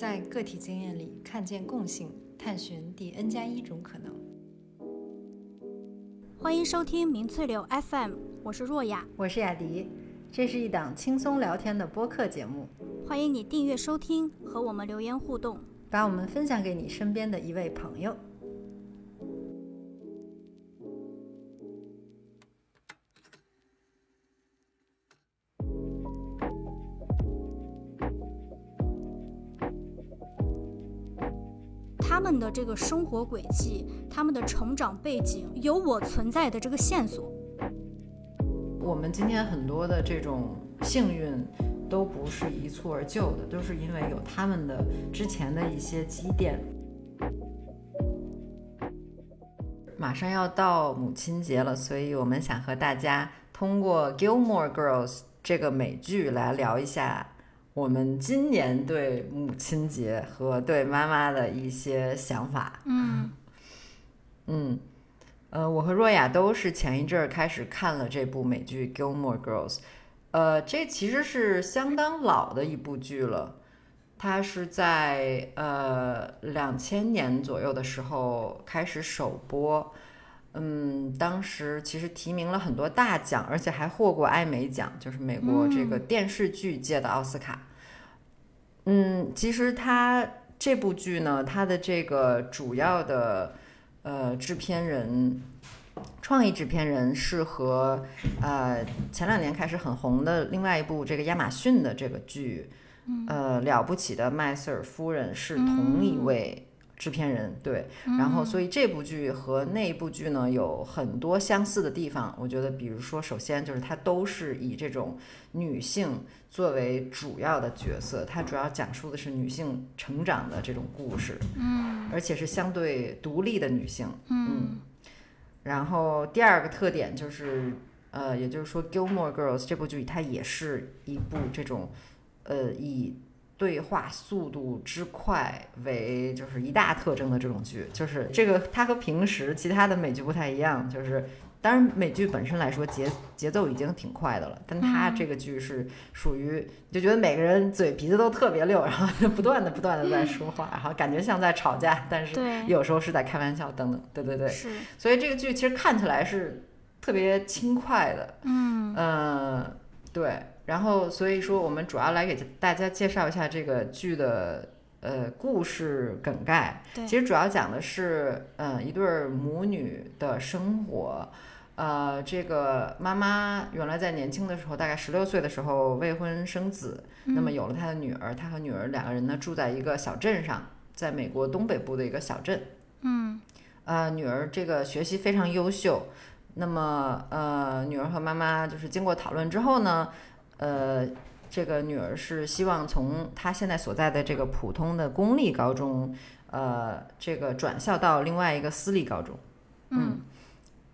在个体经验里看见共性，探寻第 n 加一种可能。欢迎收听明翠柳 FM，我是若雅，我是雅迪，这是一档轻松聊天的播客节目。欢迎你订阅收听，和我们留言互动，把我们分享给你身边的一位朋友。的这个生活轨迹，他们的成长背景，有我存在的这个线索。我们今天很多的这种幸运，都不是一蹴而就的，都是因为有他们的之前的一些积淀。马上要到母亲节了，所以我们想和大家通过《Gilmore Girls》这个美剧来聊一下。我们今年对母亲节和对妈妈的一些想法，嗯。嗯，呃，我和若雅都是前一阵儿开始看了这部美剧《Gilmore Girls》，呃，这其实是相当老的一部剧了，它是在呃两千年左右的时候开始首播。嗯，当时其实提名了很多大奖，而且还获过艾美奖，就是美国这个电视剧界的奥斯卡。嗯，其实他这部剧呢，他的这个主要的呃制片人、创意制片人是和呃前两年开始很红的另外一部这个亚马逊的这个剧，呃了不起的麦瑟尔夫人是同一位。制片人对，然后所以这部剧和那部剧呢有很多相似的地方。我觉得，比如说，首先就是它都是以这种女性作为主要的角色，它主要讲述的是女性成长的这种故事，嗯，而且是相对独立的女性，嗯。然后第二个特点就是，呃，也就是说，《Gilmore Girls》这部剧它也是一部这种，呃，以。对话速度之快为就是一大特征的这种剧，就是这个它和平时其他的美剧不太一样，就是当然美剧本身来说节节奏已经挺快的了，但它这个剧是属于就觉得每个人嘴皮子都特别溜，然后就不断的不断的在说话，然后感觉像在吵架，但是有时候是在开玩笑等等，对对对，是，所以这个剧其实看起来是特别轻快的，嗯。嗯，对。然后，所以说，我们主要来给大家介绍一下这个剧的呃故事梗概。对，其实主要讲的是，嗯，一对母女的生活。呃，这个妈妈原来在年轻的时候，大概十六岁的时候未婚生子，那么有了她的女儿。她和女儿两个人呢，住在一个小镇上，在美国东北部的一个小镇。嗯，呃，女儿这个学习非常优秀。那么，呃，女儿和妈妈就是经过讨论之后呢。呃，这个女儿是希望从她现在所在的这个普通的公立高中，呃，这个转校到另外一个私立高中。嗯，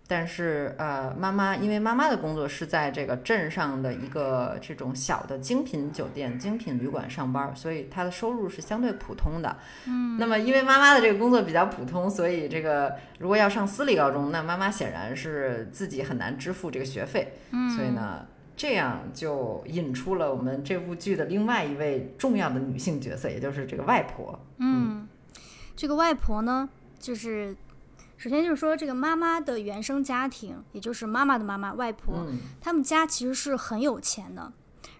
但是呃，妈妈因为妈妈的工作是在这个镇上的一个这种小的精品酒店、精品旅馆上班，所以她的收入是相对普通的。嗯，那么因为妈妈的这个工作比较普通，所以这个如果要上私立高中，那妈妈显然是自己很难支付这个学费。嗯，所以呢。这样就引出了我们这部剧的另外一位重要的女性角色，也就是这个外婆。嗯，这个外婆呢，就是首先就是说，这个妈妈的原生家庭，也就是妈妈的妈妈外婆，他们家其实是很有钱的，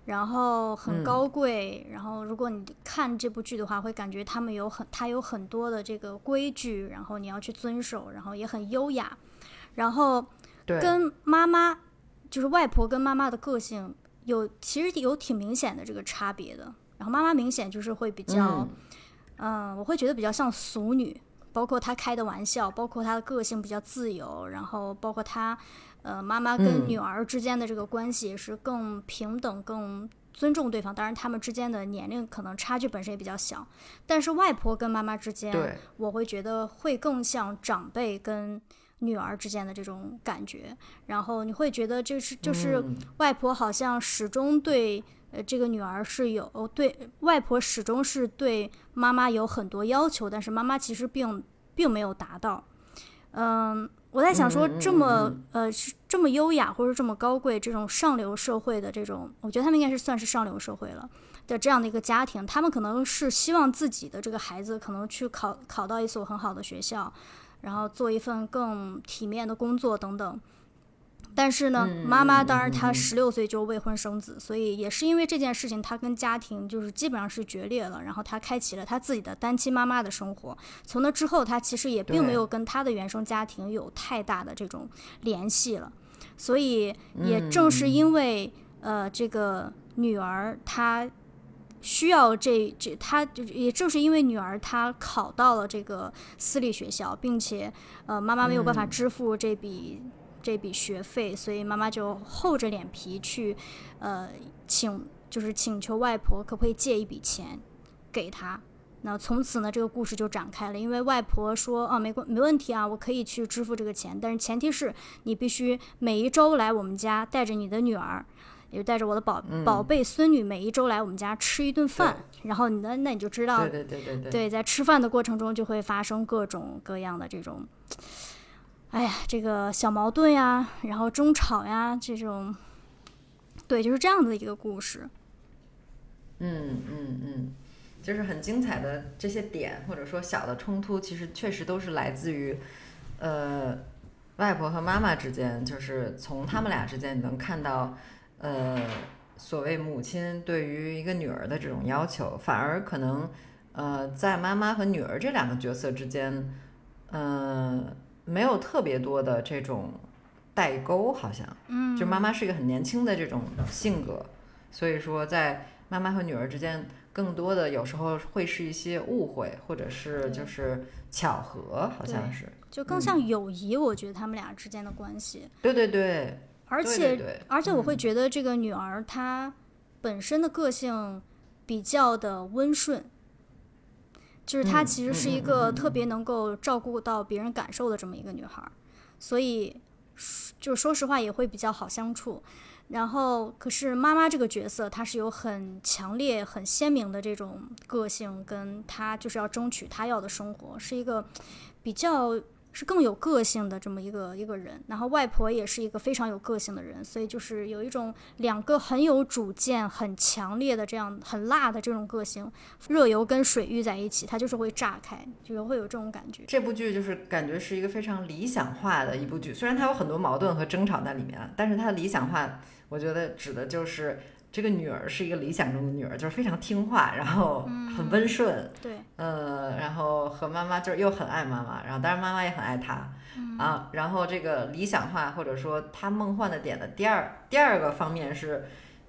然后很高贵。然后如果你看这部剧的话，会感觉他们有很，他有很多的这个规矩，然后你要去遵守，然后也很优雅。然后跟妈妈。就是外婆跟妈妈的个性有，其实有挺明显的这个差别的。然后妈妈明显就是会比较，嗯，我会觉得比较像俗女，包括她开的玩笑，包括她的个性比较自由，然后包括她，呃，妈妈跟女儿之间的这个关系也是更平等、更尊重对方。当然，他们之间的年龄可能差距本身也比较小，但是外婆跟妈妈之间，我会觉得会更像长辈跟。女儿之间的这种感觉，然后你会觉得就是就是外婆好像始终对呃这个女儿是有对外婆始终是对妈妈有很多要求，但是妈妈其实并并没有达到。嗯，我在想说这么呃是这么优雅或者这么高贵这种上流社会的这种，我觉得他们应该是算是上流社会了。的这样的一个家庭，他们可能是希望自己的这个孩子可能去考考到一所很好的学校，然后做一份更体面的工作等等。但是呢，妈妈当然她十六岁就未婚生子，所以也是因为这件事情，她跟家庭就是基本上是决裂了。然后她开启了她自己的单亲妈妈的生活。从那之后，她其实也并没有跟她的原生家庭有太大的这种联系了。所以也正是因为呃这个女儿她需要这这，她就也正是因为女儿她考到了这个私立学校，并且呃妈妈没有办法支付这笔。这笔学费，所以妈妈就厚着脸皮去，呃，请就是请求外婆可不可以借一笔钱给她。那从此呢，这个故事就展开了。因为外婆说，啊，没关没问题啊，我可以去支付这个钱，但是前提是你必须每一周来我们家，带着你的女儿，也就带着我的宝宝贝孙女，每一周来我们家吃一顿饭。然后你呢，那你就知道，对对对对对，在吃饭的过程中就会发生各种各样的这种。哎呀，这个小矛盾呀，然后争吵呀，这种，对，就是这样的一个故事。嗯嗯嗯，就是很精彩的这些点，或者说小的冲突，其实确实都是来自于，呃，外婆和妈妈之间，就是从他们俩之间你能看到，呃，所谓母亲对于一个女儿的这种要求，反而可能，呃，在妈妈和女儿这两个角色之间，呃。没有特别多的这种代沟，好像，嗯，就妈妈是一个很年轻的这种性格，所以说在妈妈和女儿之间，更多的有时候会是一些误会，或者是就是巧合，好像是，就更像友谊。我觉得他们俩之间的关系，对对对，而且而且我会觉得这个女儿她本身的个性比较的温顺。就是她其实是一个特别能够照顾到别人感受的这么一个女孩，所以就说实话也会比较好相处。然后，可是妈妈这个角色，她是有很强烈、很鲜明的这种个性，跟她就是要争取她要的生活，是一个比较。是更有个性的这么一个一个人，然后外婆也是一个非常有个性的人，所以就是有一种两个很有主见、很强烈的这样很辣的这种个性，热油跟水遇在一起，它就是会炸开，就会有这种感觉。这部剧就是感觉是一个非常理想化的一部剧，虽然它有很多矛盾和争吵在里面，但是它的理想化，我觉得指的就是。这个女儿是一个理想中的女儿，就是非常听话，然后很温顺，对，呃，然后和妈妈就是又很爱妈妈，然后当然妈妈也很爱她，啊，然后这个理想化或者说她梦幻的点的第二第二个方面是，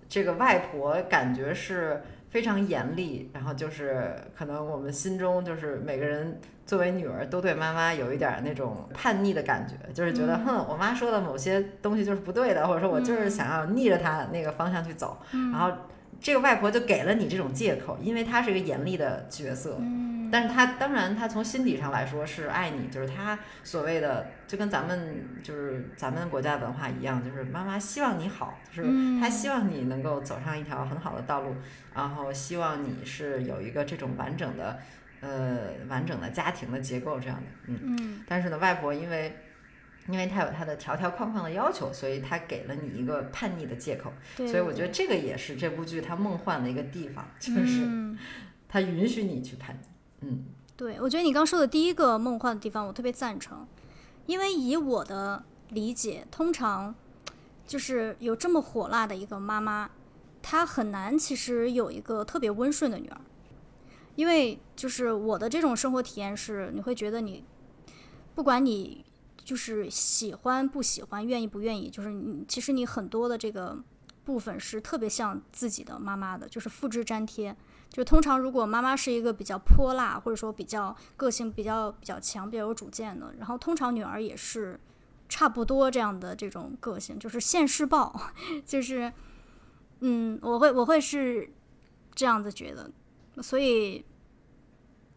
这个外婆感觉是。非常严厉，然后就是可能我们心中就是每个人作为女儿都对妈妈有一点那种叛逆的感觉，就是觉得哼，我妈说的某些东西就是不对的，或者说我就是想要逆着她那个方向去走，然后这个外婆就给了你这种借口，因为她是一个严厉的角色。但是她当然，她从心底上来说是爱你，就是她所谓的，就跟咱们就是咱们国家文化一样，就是妈妈希望你好，就是她希望你能够走上一条很好的道路，然后希望你是有一个这种完整的，呃，完整的家庭的结构这样的，嗯。但是呢，外婆因为，因为他有他的条条框框的要求，所以他给了你一个叛逆的借口。所以我觉得这个也是这部剧它梦幻的一个地方，就是它允许你去叛逆。嗯，对，我觉得你刚说的第一个梦幻的地方，我特别赞成，因为以我的理解，通常就是有这么火辣的一个妈妈，她很难其实有一个特别温顺的女儿，因为就是我的这种生活体验是，你会觉得你不管你就是喜欢不喜欢，愿意不愿意，就是你其实你很多的这个部分是特别像自己的妈妈的，就是复制粘贴。就通常，如果妈妈是一个比较泼辣，或者说比较个性比较比较强、比较有主见的，然后通常女儿也是差不多这样的这种个性，就是现世报，就是嗯，我会我会是这样子觉得。所以，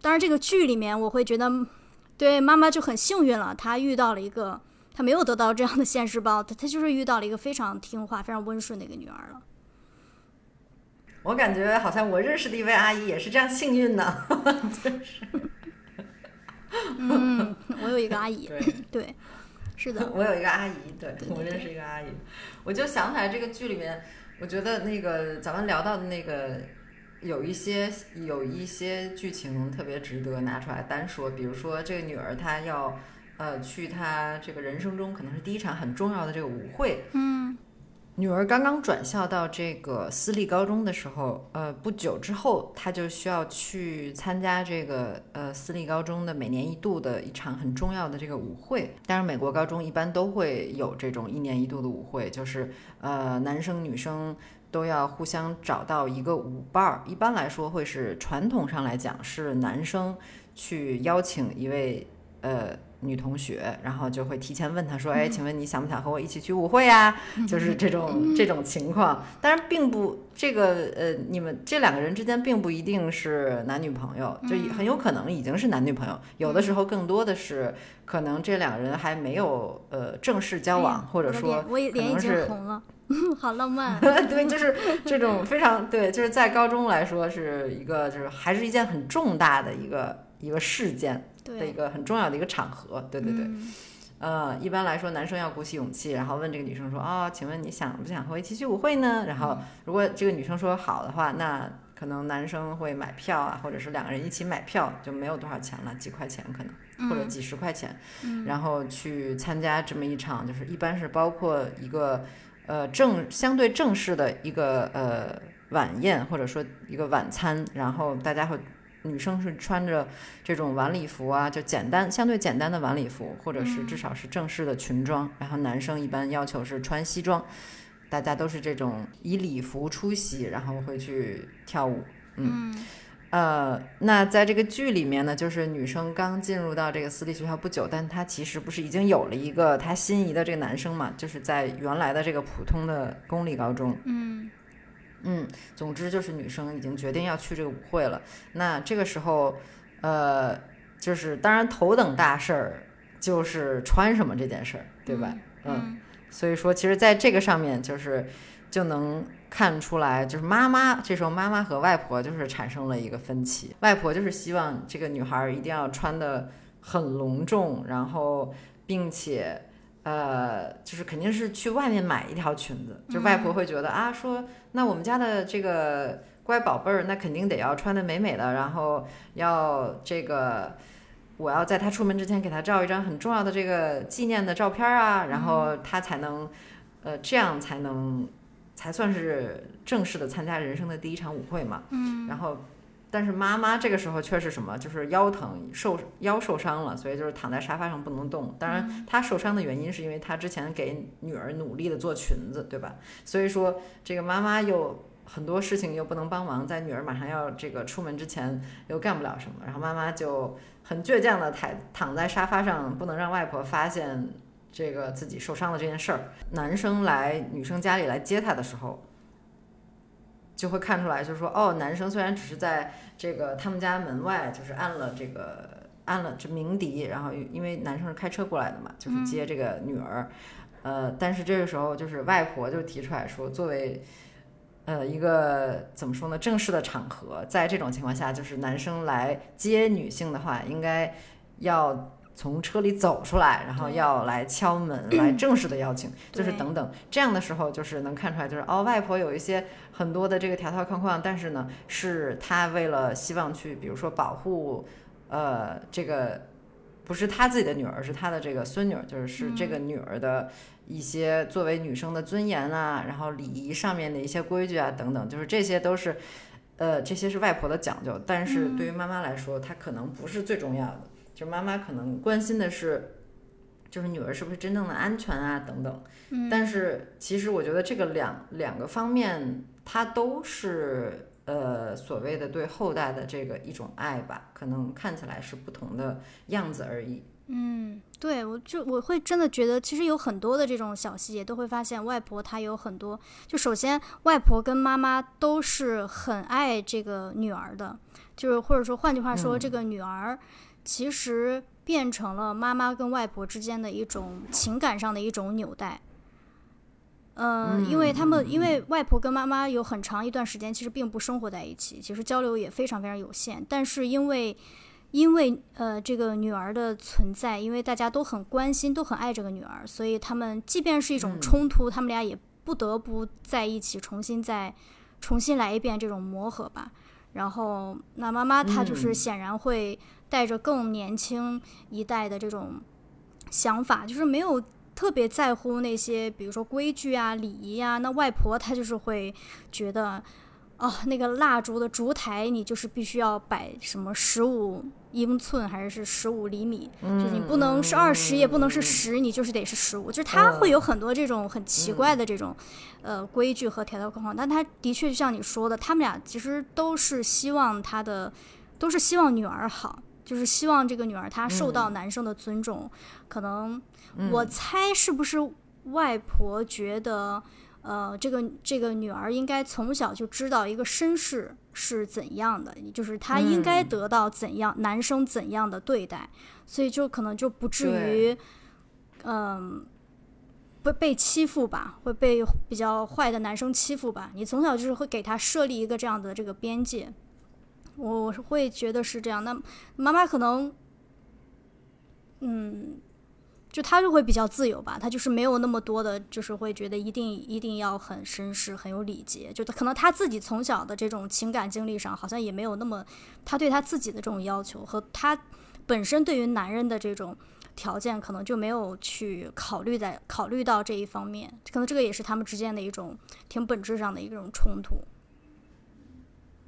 当然这个剧里面，我会觉得对妈妈就很幸运了，她遇到了一个她没有得到这样的现实报，她她就是遇到了一个非常听话、非常温顺的一个女儿了。我感觉好像我认识的一位阿姨也是这样幸运的，就是。嗯，我有一个阿姨，对对，是的，我有一个阿姨，对我认识一个阿姨，我就想起来这个剧里面，我觉得那个咱们聊到的那个有一些有一些剧情特别值得拿出来单说，比如说这个女儿她要呃去她这个人生中可能是第一场很重要的这个舞会，嗯。女儿刚刚转校到这个私立高中的时候，呃，不久之后，她就需要去参加这个呃私立高中的每年一度的一场很重要的这个舞会。当然，美国高中一般都会有这种一年一度的舞会，就是呃男生女生都要互相找到一个舞伴儿。一般来说，会是传统上来讲是男生去邀请一位呃。女同学，然后就会提前问他说：“哎，请问你想不想和我一起去舞会呀？” 就是这种这种情况。当然，并不这个呃，你们这两个人之间并不一定是男女朋友，就很有可能已经是男女朋友。有的时候更多的是可能这两个人还没有呃正式交往，或者说我脸已 好浪漫。对，就是这种非常对，就是在高中来说是一个就是还是一件很重大的一个一个事件。的一个很重要的一个场合，对对对，呃，一般来说，男生要鼓起勇气，然后问这个女生说：“哦，请问你想不想和我一起去舞会呢？”然后，如果这个女生说好的话，那可能男生会买票啊，或者是两个人一起买票，就没有多少钱了，几块钱可能，或者几十块钱，然后去参加这么一场，就是一般是包括一个呃正相对正式的一个呃晚宴，或者说一个晚餐，然后大家会。女生是穿着这种晚礼服啊，就简单相对简单的晚礼服，或者是至少是正式的裙装。然后男生一般要求是穿西装，大家都是这种以礼服出席，然后会去跳舞。嗯，呃，那在这个剧里面呢，就是女生刚进入到这个私立学校不久，但她其实不是已经有了一个她心仪的这个男生嘛？就是在原来的这个普通的公立高中。嗯。嗯，总之就是女生已经决定要去这个舞会了。那这个时候，呃，就是当然头等大事儿就是穿什么这件事儿，对吧？嗯，所以说，其实在这个上面就是就能看出来，就是妈妈这时候妈妈和外婆就是产生了一个分歧。外婆就是希望这个女孩一定要穿的很隆重，然后并且。呃，就是肯定是去外面买一条裙子，就外婆会觉得啊，说那我们家的这个乖宝贝儿，那肯定得要穿的美美的，然后要这个，我要在她出门之前给她照一张很重要的这个纪念的照片啊，然后她才能，呃，这样才能才算是正式的参加人生的第一场舞会嘛，嗯，然后。但是妈妈这个时候却是什么？就是腰疼，受腰受伤了，所以就是躺在沙发上不能动。当然，她受伤的原因是因为她之前给女儿努力的做裙子，对吧？所以说这个妈妈又很多事情又不能帮忙，在女儿马上要这个出门之前又干不了什么，然后妈妈就很倔强的躺躺在沙发上，不能让外婆发现这个自己受伤的这件事儿。男生来女生家里来接她的时候。就会看出来，就是说，哦，男生虽然只是在这个他们家门外，就是按了这个按了这鸣笛，然后因为男生是开车过来的嘛，就是接这个女儿，呃，但是这个时候就是外婆就提出来说，作为呃一个怎么说呢，正式的场合，在这种情况下，就是男生来接女性的话，应该要。从车里走出来，然后要来敲门，来 正式的邀请，就是等等。这样的时候，就是能看出来，就是哦，外婆有一些很多的这个条条框框，但是呢，是她为了希望去，比如说保护，呃，这个不是她自己的女儿，是她的这个孙女，就是是这个女儿的一些作为女生的尊严啊，然后礼仪上面的一些规矩啊，等等，就是这些都是，呃，这些是外婆的讲究，但是对于妈妈来说，她可能不是最重要的。就妈妈可能关心的是，就是女儿是不是真正的安全啊，等等。嗯。但是其实我觉得这个两两个方面，它都是呃所谓的对后代的这个一种爱吧，可能看起来是不同的样子而已。嗯，对，我就我会真的觉得，其实有很多的这种小细节，都会发现外婆她有很多。就首先，外婆跟妈妈都是很爱这个女儿的，就是或者说换句话说，这个女儿。其实变成了妈妈跟外婆之间的一种情感上的一种纽带，嗯，因为他们因为外婆跟妈妈有很长一段时间其实并不生活在一起，其实交流也非常非常有限。但是因为因为呃这个女儿的存在，因为大家都很关心，都很爱这个女儿，所以他们即便是一种冲突，他们俩也不得不在一起重新再重新来一遍这种磨合吧。然后那妈妈她就是显然会带着更年轻一代的这种想法，就是没有特别在乎那些，比如说规矩啊、礼仪啊。那外婆她就是会觉得。哦，那个蜡烛的烛台，你就是必须要摆什么十五英寸还是是十五厘米？就是你不能是二十，也不能是十，你就是得是十五。就是他会有很多这种很奇怪的这种呃规矩和条条框框。但他的确就像你说的，他们俩其实都是希望他的，都是希望女儿好，就是希望这个女儿她受到男生的尊重。可能我猜是不是外婆觉得。呃，这个这个女儿应该从小就知道一个绅士是怎样的，就是她应该得到怎样男生怎样的对待，所以就可能就不至于，嗯，被被欺负吧，会被比较坏的男生欺负吧。你从小就是会给他设立一个这样的这个边界，我会觉得是这样。那妈妈可能，嗯。就他就会比较自由吧，他就是没有那么多的，就是会觉得一定一定要很绅士、很有礼节。就他可能他自己从小的这种情感经历上，好像也没有那么，他对他自己的这种要求和他本身对于男人的这种条件，可能就没有去考虑在考虑到这一方面。可能这个也是他们之间的一种挺本质上的一种冲突。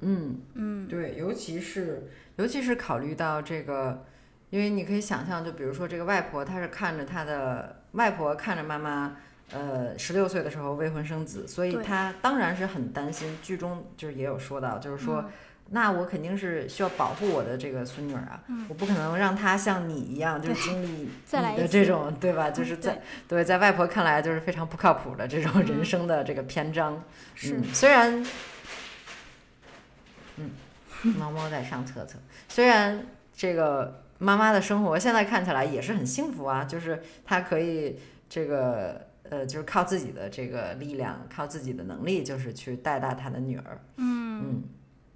嗯嗯，对，尤其是尤其是考虑到这个。因为你可以想象，就比如说这个外婆，她是看着她的外婆看着妈妈，呃，十六岁的时候未婚生子，所以她当然是很担心。剧中就是也有说到，就是说，那我肯定是需要保护我的这个孙女儿啊，我不可能让她像你一样，就是经历你的这种，对吧？就是在对在外婆看来就是非常不靠谱的这种人生的这个篇章。嗯，虽然，嗯，猫猫在上厕厕，虽然这个。妈妈的生活现在看起来也是很幸福啊，就是她可以这个呃，就是靠自己的这个力量，靠自己的能力，就是去带大她的女儿。嗯嗯，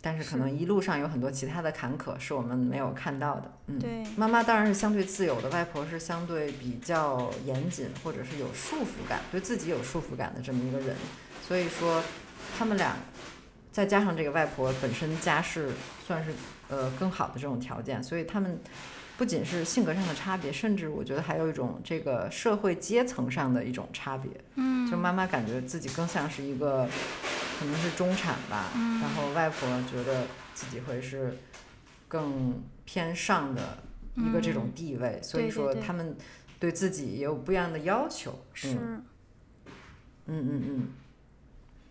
但是可能一路上有很多其他的坎坷是我们没有看到的。嗯，对，妈妈当然是相对自由的，外婆是相对比较严谨或者是有束缚感，对自己有束缚感的这么一个人。所以说，他们俩再加上这个外婆本身家世算是。呃，更好的这种条件，所以他们不仅是性格上的差别，甚至我觉得还有一种这个社会阶层上的一种差别。嗯，就妈妈感觉自己更像是一个可能是中产吧，然后外婆觉得自己会是更偏上的一个这种地位，所以说他们对自己也有不一样的要求。是，嗯嗯嗯。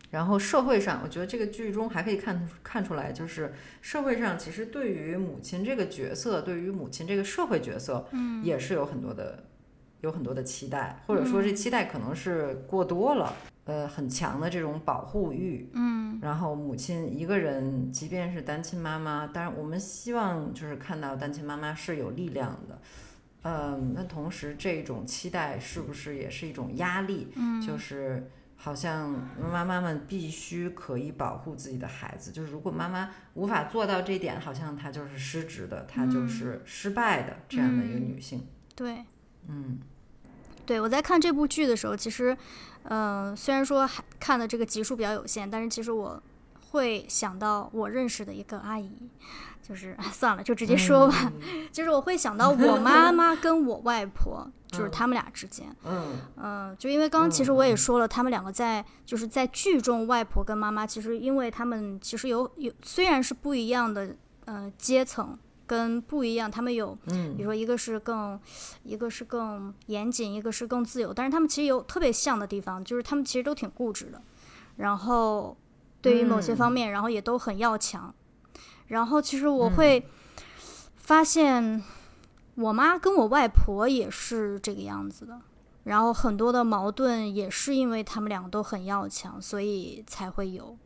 然后社会上，我觉得这个剧中还可以看看出来，就是社会上其实对于母亲这个角色，对于母亲这个社会角色，嗯，也是有很多的，有很多的期待，或者说这期待可能是过多了，呃，很强的这种保护欲，嗯，然后母亲一个人，即便是单亲妈妈，当然我们希望就是看到单亲妈妈是有力量的，嗯，那同时这种期待是不是也是一种压力？嗯，就是。好像妈妈们必须可以保护自己的孩子，就是如果妈妈无法做到这点，好像她就是失职的，她就是失败的这样的一个女性。对，嗯，对我在看这部剧的时候，其实，嗯，虽然说还看的这个集数比较有限，但是其实我会想到我认识的一个阿姨。就是 算了，就直接说吧。就是我会想到我妈妈跟我外婆，就是他们俩之间。嗯嗯，就因为刚刚其实我也说了，他们两个在就是在剧中，外婆跟妈妈其实因为他们其实有有虽然是不一样的呃阶层跟不一样，他们有嗯，比如说一个是更一个是更严谨，一个是更自由，但是他们其实有特别像的地方，就是他们其实都挺固执的，然后对于某些方面，然后也都很要强。然后其实我会发现，我妈跟我外婆也是这个样子的。然后很多的矛盾也是因为他们两个都很要强，所以才会有。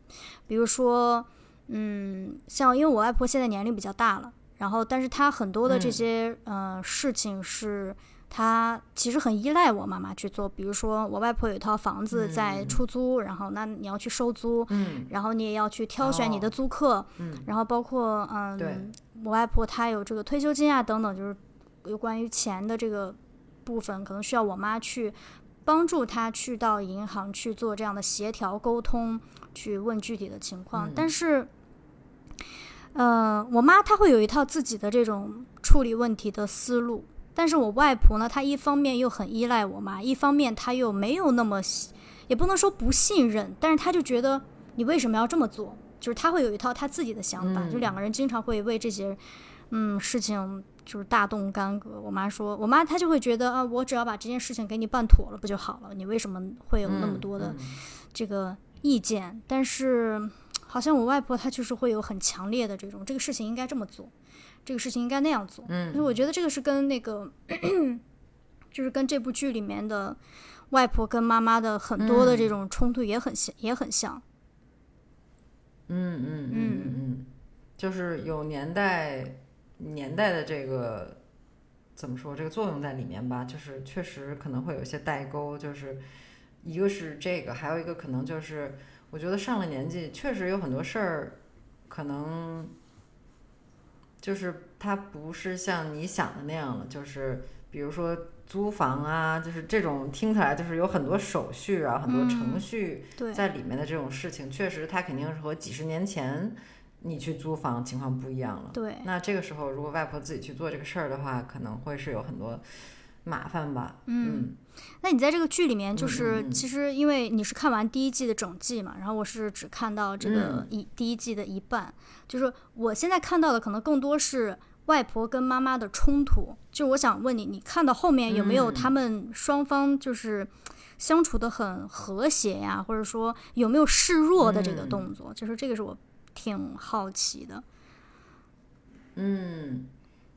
比如说，嗯，像因为我外婆现在年龄比较大了，然后但是她很多的这些呃事情是。他其实很依赖我妈妈去做，比如说我外婆有一套房子在出租，然后那你要去收租，然后你也要去挑选你的租客，然后包括嗯，我外婆她有这个退休金啊等等，就是有关于钱的这个部分，可能需要我妈去帮助她去到银行去做这样的协调沟通，去问具体的情况。但是呃，我妈她会有一套自己的这种处理问题的思路，但是我外婆呢，她一方面又很依赖我妈，一方面她又没有那么，也不能说不信任，但是她就觉得你为什么要这么做？就是她会有一套她自己的想法，就两个人经常会为这些嗯事情就是大动干戈。我妈说，我妈她就会觉得啊，我只要把这件事情给你办妥了不就好了？你为什么会有那么多的这个意见？但是。好像我外婆她就是会有很强烈的这种，这个事情应该这么做，这个事情应该那样做。嗯，所以我觉得这个是跟那个，就是跟这部剧里面的外婆跟妈妈的很多的这种冲突也很像，也很像。嗯嗯嗯嗯，就是有年代年代的这个怎么说这个作用在里面吧？就是确实可能会有一些代沟，就是一个是这个，还有一个可能就是。我觉得上了年纪，确实有很多事儿，可能就是它不是像你想的那样了。就是比如说租房啊，就是这种听起来就是有很多手续啊、很多程序在里面的这种事情，确实它肯定是和几十年前你去租房情况不一样了。对。那这个时候，如果外婆自己去做这个事儿的话，可能会是有很多麻烦吧。嗯。那你在这个剧里面，就是其实因为你是看完第一季的整季嘛，然后我是只看到这个一第一季的一半，就是我现在看到的可能更多是外婆跟妈妈的冲突。就我想问你，你看到后面有没有他们双方就是相处的很和谐呀，或者说有没有示弱的这个动作？就是这个是我挺好奇的。嗯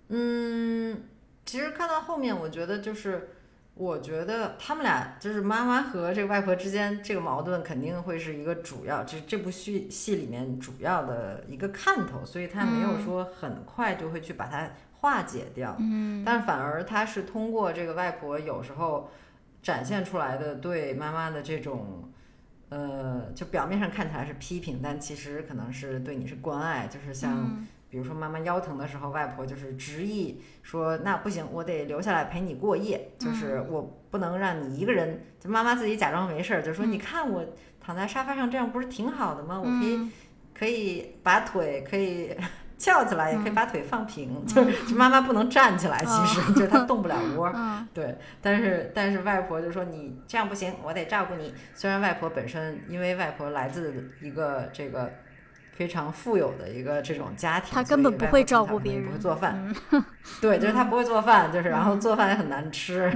嗯，其实看到后面，我觉得就是。我觉得他们俩就是妈妈和这个外婆之间这个矛盾肯定会是一个主要，这这部戏戏里面主要的一个看头，所以他没有说很快就会去把它化解掉。嗯，但反而他是通过这个外婆有时候展现出来的对妈妈的这种，呃，就表面上看起来是批评，但其实可能是对你是关爱，就是像。比如说妈妈腰疼的时候，外婆就是执意说：“那不行，我得留下来陪你过夜，就是我不能让你一个人。”就妈妈自己假装没事儿，就说：“你看我躺在沙发上，这样不是挺好的吗？我可以可以把腿可以 翘起来，也可以把腿放平。就是妈妈不能站起来，其实就是她动不了窝。对，但是但是外婆就说：“你这样不行，我得照顾你。”虽然外婆本身因为外婆来自一个这个。非常富有的一个这种家庭，他根本不会照顾别人，不会做饭。对，就是他不会做饭，就是然后做饭也很难吃，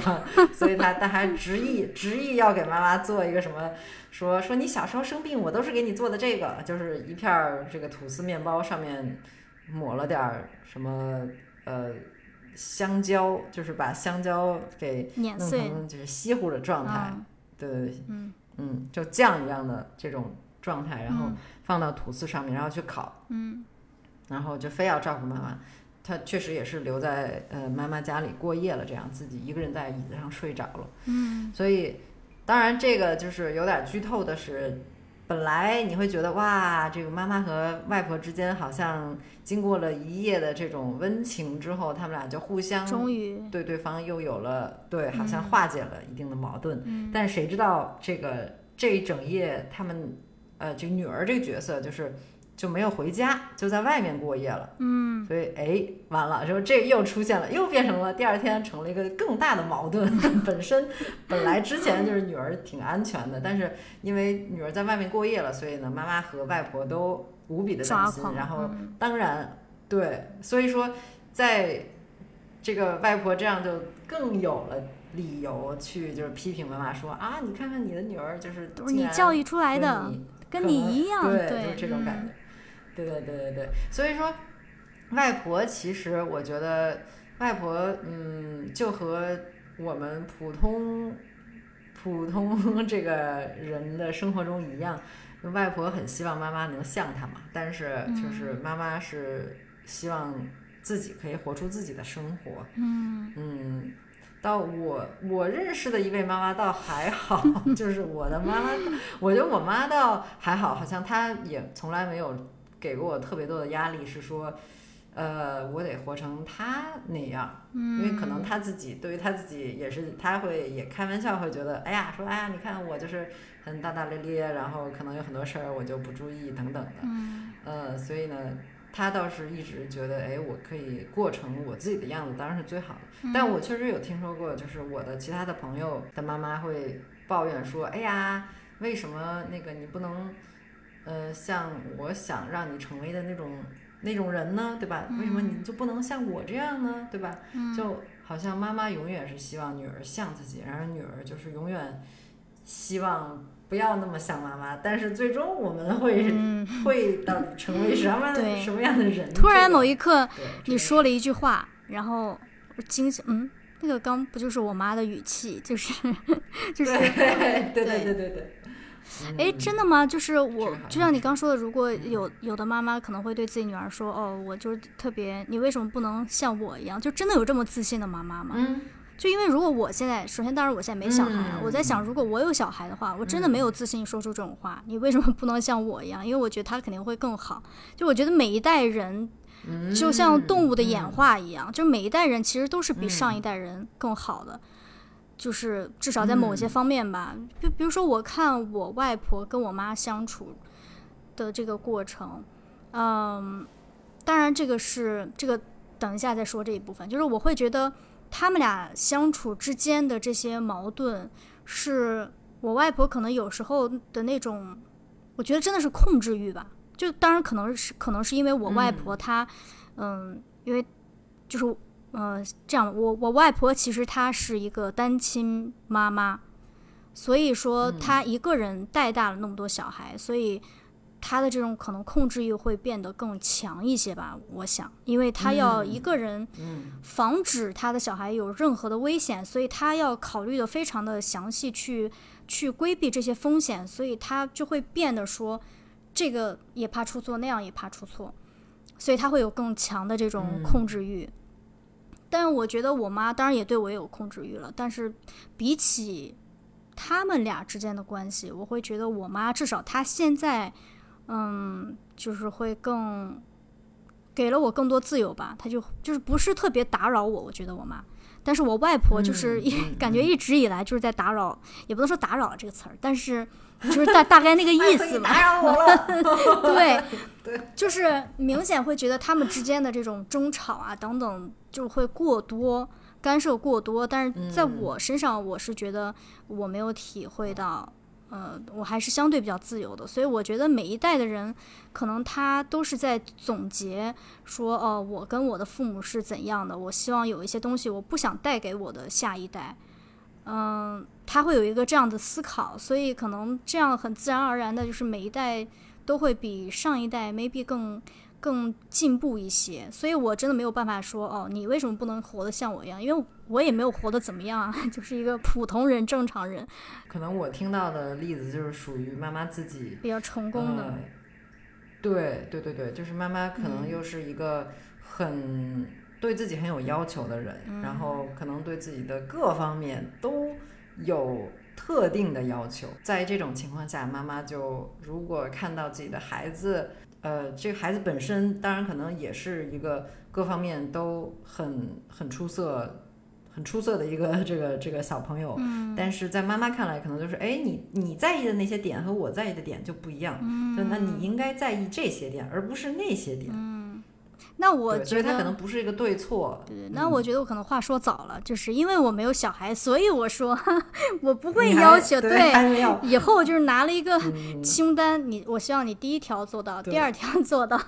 所以他他还执意执意要给妈妈做一个什么，说说你小时候生病，我都是给你做的这个，就是一片儿这个吐司面包上面抹了点儿什么呃香蕉，就是把香蕉给弄成就是稀糊的状态，对对对，嗯。嗯，就酱一样的这种状态，然后。放到吐司上面，然后去烤，嗯，然后就非要照顾妈妈，他确实也是留在呃妈妈家里过夜了，这样自己一个人在椅子上睡着了，嗯，所以当然这个就是有点剧透的是，本来你会觉得哇，这个妈妈和外婆之间好像经过了一夜的这种温情之后，他们俩就互相终于对对方又有了对，好像化解了一定的矛盾，嗯，但谁知道这个这一整夜他们。呃，这女儿这个角色就是就没有回家，就在外面过夜了。嗯，所以哎，完了，说这又出现了，又变成了第二天成了一个更大的矛盾。本身本来之前就是女儿挺安全的，但是因为女儿在外面过夜了，所以呢，妈妈和外婆都无比的担心。然后当然对，所以说在这个外婆这样就更有了。理由去就是批评妈妈说啊，你看看你的女儿就是都是你教育出来的，跟你一样，对，就是这种感觉，对对对对对。所以说，外婆其实我觉得外婆嗯，就和我们普通普通 这个人的生活中一样，外婆很希望妈妈能像她嘛，但是就是妈妈是希望自己可以活出自己的生活，嗯嗯。到我我认识的一位妈妈倒还好，就是我的妈妈，我觉得我妈倒还好，好像她也从来没有给过我特别多的压力，是说，呃，我得活成她那样，因为可能她自己对于她自己也是，她会也开玩笑会觉得，哎呀，说哎呀，你看我就是很大大咧咧，然后可能有很多事儿我就不注意等等的，呃，所以呢，他倒是一直觉得，哎，我可以过成我自己的样子，当然是最好的。但我确实有听说过，就是我的其他的朋友的妈妈会抱怨说，哎呀，为什么那个你不能，呃，像我想让你成为的那种那种人呢，对吧？为什么你就不能像我这样呢，对吧？就好像妈妈永远是希望女儿像自己，然而女儿就是永远希望。不要那么像妈妈，但是最终我们会嗯 会到成为什么什么样的人？突然某一刻，你说了一句话，然后我惊醒，嗯，那个刚不就是我妈的语气，就是 就是对对对对对。哎，真的吗？就是我，就像你刚说的，如果有有的妈妈可能会对自己女儿说：“哦，我就是特别，你为什么不能像我一样？”就真的有这么自信的妈妈吗？嗯。就因为如果我现在，首先当然我现在没小孩啊，我在想，如果我有小孩的话，我真的没有自信说出这种话。你为什么不能像我一样？因为我觉得他肯定会更好。就我觉得每一代人，就像动物的演化一样，就每一代人其实都是比上一代人更好的，就是至少在某些方面吧。就比如说，我看我外婆跟我妈相处的这个过程，嗯，当然这个是这个，等一下再说这一部分，就是我会觉得。他们俩相处之间的这些矛盾，是我外婆可能有时候的那种，我觉得真的是控制欲吧。就当然可能是可能是因为我外婆她，嗯，因为就是呃这样，我我外婆其实她是一个单亲妈妈，所以说她一个人带大了那么多小孩，所以。他的这种可能控制欲会变得更强一些吧，我想，因为他要一个人防止他的小孩有任何的危险，所以他要考虑的非常的详细，去去规避这些风险，所以他就会变得说，这个也怕出错，那样也怕出错，所以他会有更强的这种控制欲。但我觉得我妈当然也对我有控制欲了，但是比起他们俩之间的关系，我会觉得我妈至少她现在。嗯，就是会更给了我更多自由吧，他就就是不是特别打扰我，我觉得我妈，但是我外婆就是一感觉一直以来就是在打扰，也不能说打扰这个词儿，但是就是大大概那个意思吧。打扰我了。对，就是明显会觉得他们之间的这种争吵啊等等，就会过多干涉过多，但是在我身上，我是觉得我没有体会到。呃，我还是相对比较自由的，所以我觉得每一代的人，可能他都是在总结说，哦，我跟我的父母是怎样的，我希望有一些东西我不想带给我的下一代，嗯，他会有一个这样的思考，所以可能这样很自然而然的，就是每一代都会比上一代 maybe 更。更进步一些，所以我真的没有办法说哦，你为什么不能活得像我一样？因为我也没有活得怎么样啊，就是一个普通人、正常人。可能我听到的例子就是属于妈妈自己比较成功的。对对对对，就是妈妈可能又是一个很对自己很有要求的人，然后可能对自己的各方面都有特定的要求。在这种情况下，妈妈就如果看到自己的孩子。呃，这个孩子本身当然可能也是一个各方面都很很出色、很出色的一个这个这个小朋友。嗯。但是在妈妈看来，可能就是哎，你你在意的那些点和我在意的点就不一样。嗯。那你应该在意这些点，而不是那些点。嗯。那我觉得，他可能不是一个对错。对，那我觉得我可能话说早了，就是因为我没有小孩，所以我说 我不会要求。对，以后就是拿了一个清单，你我希望你第一条做到，第二条 做到。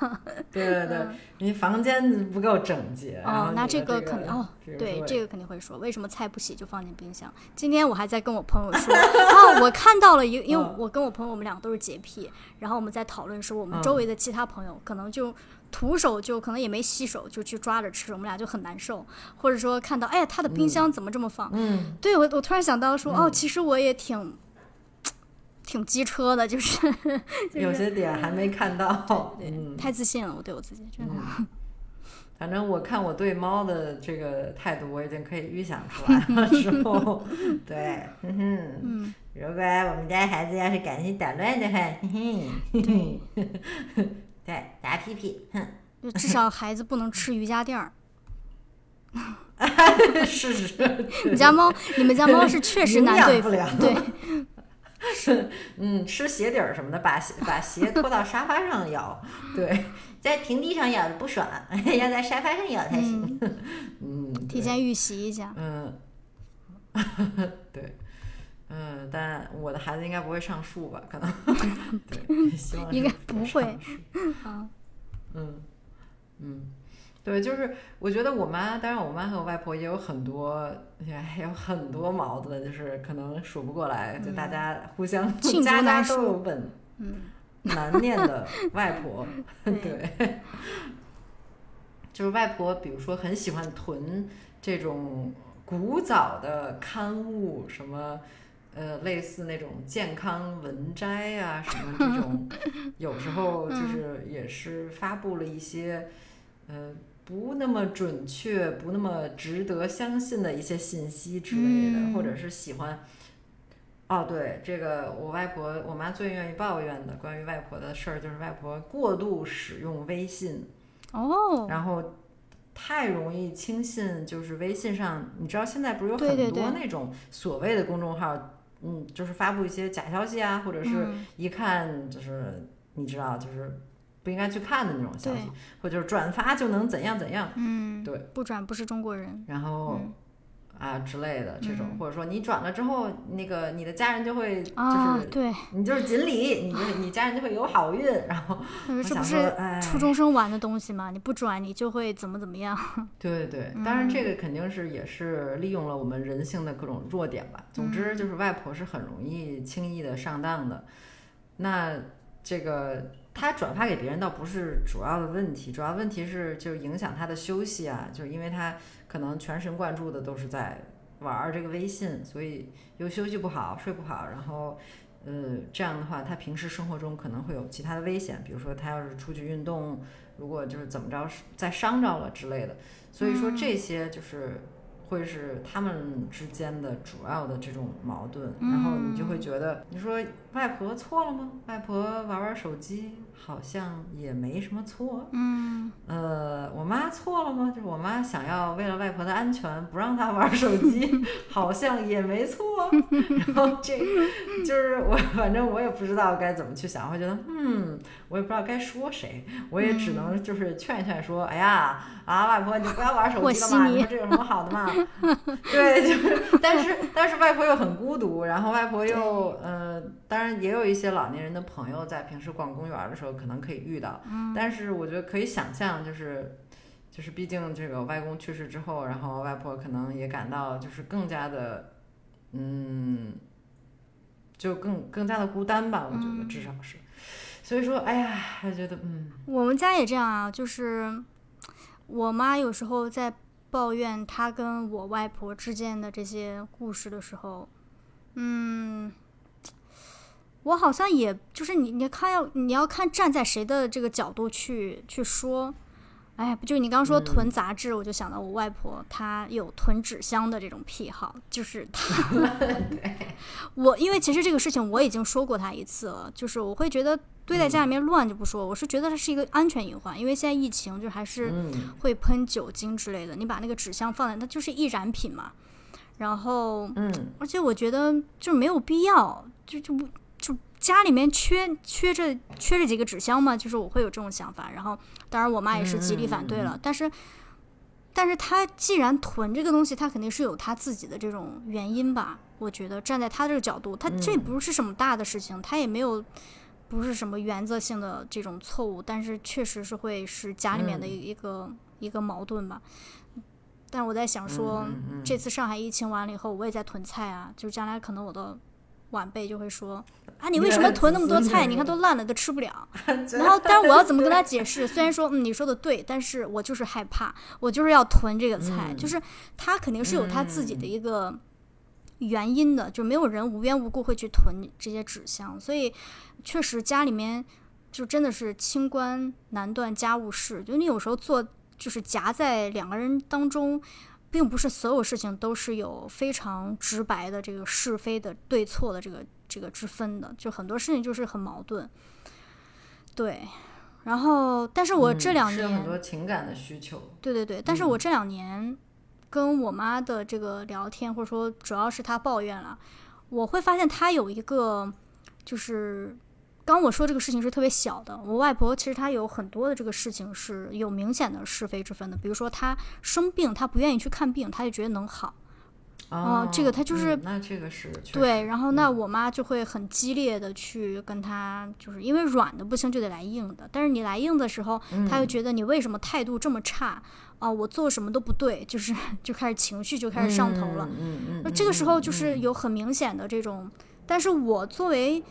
对对对，你房间不够整洁。哦，那这个肯定哦，对，这个肯定会说，为什么菜不洗就放进冰箱？今天我还在跟我朋友说，哦，我看到了一个，因为我跟我朋友我们两个都是洁癖，然后我们在讨论说，我们周围的其他朋友可能就。徒手就可能也没洗手就去抓着吃，我们俩就很难受。或者说看到，哎，他的冰箱怎么这么放？嗯，对我我突然想到说，哦，其实我也挺挺机车的，就是有些点还没看到，对，太自信了，我对我自己真的。反正我看我对猫的这个态度，我已经可以预想出来了。之后，对，嗯，如果我们家孩子要是敢去捣乱的话，嘿嘿。对，打屁屁，哼！至少孩子不能吃瑜伽垫儿。是是。你家猫，你们家猫是确实难对付，对。是，嗯，吃鞋底儿什么的，把鞋把鞋拖到沙发上咬，对，在平地上咬的不爽，要在沙发上咬才行。嗯，提前预习一下。嗯，对，嗯，但我的孩子应该不会上树吧？可能，对，希望应该不会。啊，嗯，嗯。对，就是我觉得我妈，当然我妈和我外婆也有很多，也有很多矛盾，就是可能数不过来，就大家互相 家家都有本难念的外婆，对，就是外婆，比如说很喜欢囤这种古早的刊物，什么呃类似那种健康文摘啊，什么这种，有时候就是也是发布了一些呃。不那么准确，不那么值得相信的一些信息之类的，或者是喜欢。哦，对，这个我外婆、我妈最愿意抱怨的关于外婆的事儿，就是外婆过度使用微信。哦。然后太容易轻信，就是微信上，你知道现在不是有很多那种所谓的公众号，嗯，就是发布一些假消息啊，或者是一看就是你知道就是。不应该去看的那种消息，或者就是转发就能怎样怎样，嗯，对，不转不是中国人，然后啊之类的这种，或者说你转了之后，那个你的家人就会就是对你就是锦鲤，你就 你家人就会有好运，然后 这不是初中生玩的东西吗？你不转你就会怎么怎么样？对对对，当然这个肯定是也是利用了我们人性的各种弱点吧。总之就是外婆是很容易轻易的上当的，那这个。他转发给别人倒不是主要的问题，主要问题是就影响他的休息啊，就是因为他可能全神贯注的都是在玩这个微信，所以又休息不好，睡不好，然后呃这样的话，他平时生活中可能会有其他的危险，比如说他要是出去运动，如果就是怎么着再伤着了之类的，所以说这些就是。会是他们之间的主要的这种矛盾，然后你就会觉得，你说外婆错了吗？外婆玩玩手机好像也没什么错。嗯，呃，我妈错了吗？就是我妈想要为了外婆的安全不让她玩手机，好像也没错。然后这就是我，反正我也不知道该怎么去想，会觉得，嗯，我也不知道该说谁，我也只能就是劝一劝，说，哎呀，啊，外婆你不要玩手机了嘛，你说这有什么好的嘛？对，就是，但是但是外婆又很孤独，然后外婆又，呃，当然也有一些老年人的朋友在平时逛公园的时候可能可以遇到，但是我觉得可以想象，就是，就是毕竟这个外公去世之后，然后外婆可能也感到就是更加的，嗯，就更更加的孤单吧，我觉得至少是，所以说，哎呀，我觉得，嗯，我们家也这样啊，就是我妈有时候在。抱怨她跟我外婆之间的这些故事的时候，嗯，我好像也就是你，你看要你要看站在谁的这个角度去去说。哎，不就你刚刚说囤杂志，我就想到我外婆，她有囤纸箱的这种癖好，就是她。我因为其实这个事情我已经说过她一次了，就是我会觉得堆在家里面乱就不说，我是觉得它是一个安全隐患，因为现在疫情就还是会喷酒精之类的，你把那个纸箱放在，它就是易燃品嘛。然后，嗯，而且我觉得就是没有必要，就就不。家里面缺缺这缺这几个纸箱嘛，就是我会有这种想法。然后，当然我妈也是极力反对了。但是，但是她既然囤这个东西，她肯定是有她自己的这种原因吧？我觉得站在她这个角度，她这不是什么大的事情，她也没有不是什么原则性的这种错误，但是确实是会是家里面的一个一个矛盾吧。但我在想说，这次上海疫情完了以后，我也在囤菜啊，就是将来可能我的。晚辈就会说：“啊，你为什么囤那么多菜？你看都烂了，都吃不了。”然后，但是我要怎么跟他解释？虽然说，嗯，你说的对，但是我就是害怕，我就是要囤这个菜。就是他肯定是有他自己的一个原因的，就没有人无缘无故会去囤这些纸箱。所以，确实家里面就真的是清官难断家务事，就你有时候做就是夹在两个人当中。并不是所有事情都是有非常直白的这个是非的对错的这个这个之分的，就很多事情就是很矛盾。对，然后，但是我这两年很多情感的需求。对对对，但是我这两年跟我妈的这个聊天，或者说主要是她抱怨了，我会发现她有一个，就是刚我说这个事情是特别小的。我外婆其实她有很多的这个事情是有明显的是非之分的，比如说她生病，她不愿意去看病，她就觉得能好。哦，这个他就是那这个是对，然后那我妈就会很激烈的去跟他，就是因为软的不行就得来硬的，但是你来硬的时候，他又觉得你为什么态度这么差啊？我做什么都不对，就是就开始情绪就开始上头了。嗯嗯，那这个时候就是有很明显的这种，但是我作为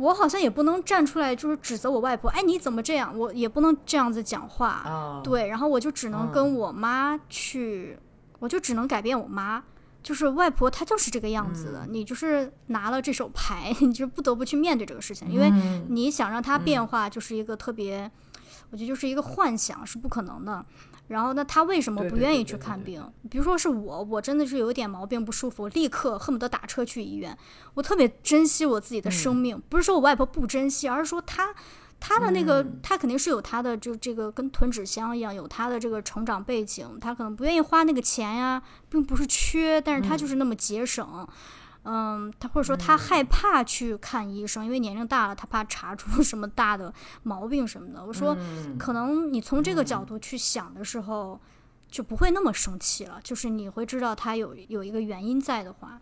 我好像也不能站出来就是指责我外婆，哎你怎么这样？我也不能这样子讲话。对，然后我就只能跟我妈去，我就只能改变我妈。就是外婆，她就是这个样子的。你就是拿了这手牌，你就不得不去面对这个事情，因为你想让她变化，就是一个特别，我觉得就是一个幻想，是不可能的。然后，那他为什么不愿意去看病？比如说是我，我真的是有一点毛病不舒服，立刻恨不得打车去医院。我特别珍惜我自己的生命，不是说我外婆不珍惜，而是说她。他的那个，他肯定是有他的，就这个跟囤纸箱一样，有他的这个成长背景。他可能不愿意花那个钱呀，并不是缺，但是他就是那么节省。嗯，他或者说他害怕去看医生，因为年龄大了，他怕查出什么大的毛病什么的。我说，可能你从这个角度去想的时候，就不会那么生气了。就是你会知道他有有一个原因在的话，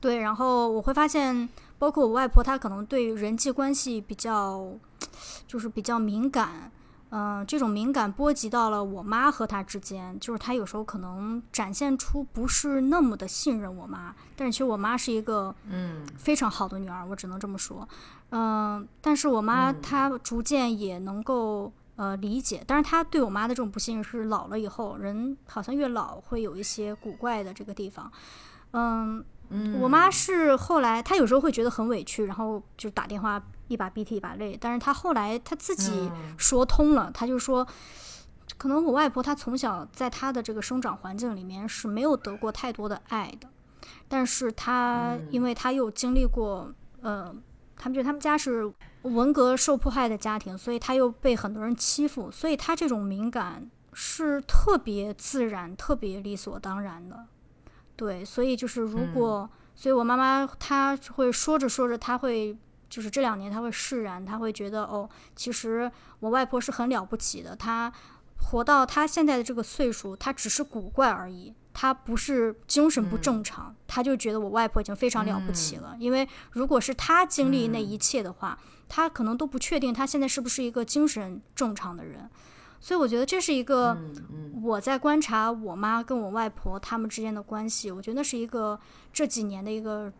对。然后我会发现。包括我外婆，她可能对人际关系比较，就是比较敏感，嗯，这种敏感波及到了我妈和她之间，就是她有时候可能展现出不是那么的信任我妈，但是其实我妈是一个嗯。非常好的女儿，我只能这么说，嗯，但是我妈她逐渐也能够呃理解，但是她对我妈的这种不信任是老了以后，人好像越老会有一些古怪的这个地方，嗯。我妈是后来，她有时候会觉得很委屈，然后就打电话一把鼻涕一把泪。但是他后来他自己说通了，他就说，可能我外婆她从小在她的这个生长环境里面是没有得过太多的爱的，但是她因为她又经历过，呃，他们觉得他们家是文革受迫害的家庭，所以她又被很多人欺负，所以她这种敏感是特别自然、特别理所当然的。对，所以就是如果，所以我妈妈她会说着说着，她会就是这两年他会释然，他会觉得哦，其实我外婆是很了不起的，她活到她现在的这个岁数，她只是古怪而已，她不是精神不正常，他就觉得我外婆已经非常了不起了。因为如果是她经历那一切的话，她可能都不确定她现在是不是一个精神正常的人。所以我觉得这是一个我在观察我妈跟我外婆他们之间的关系，我觉得那是一个这几年的一个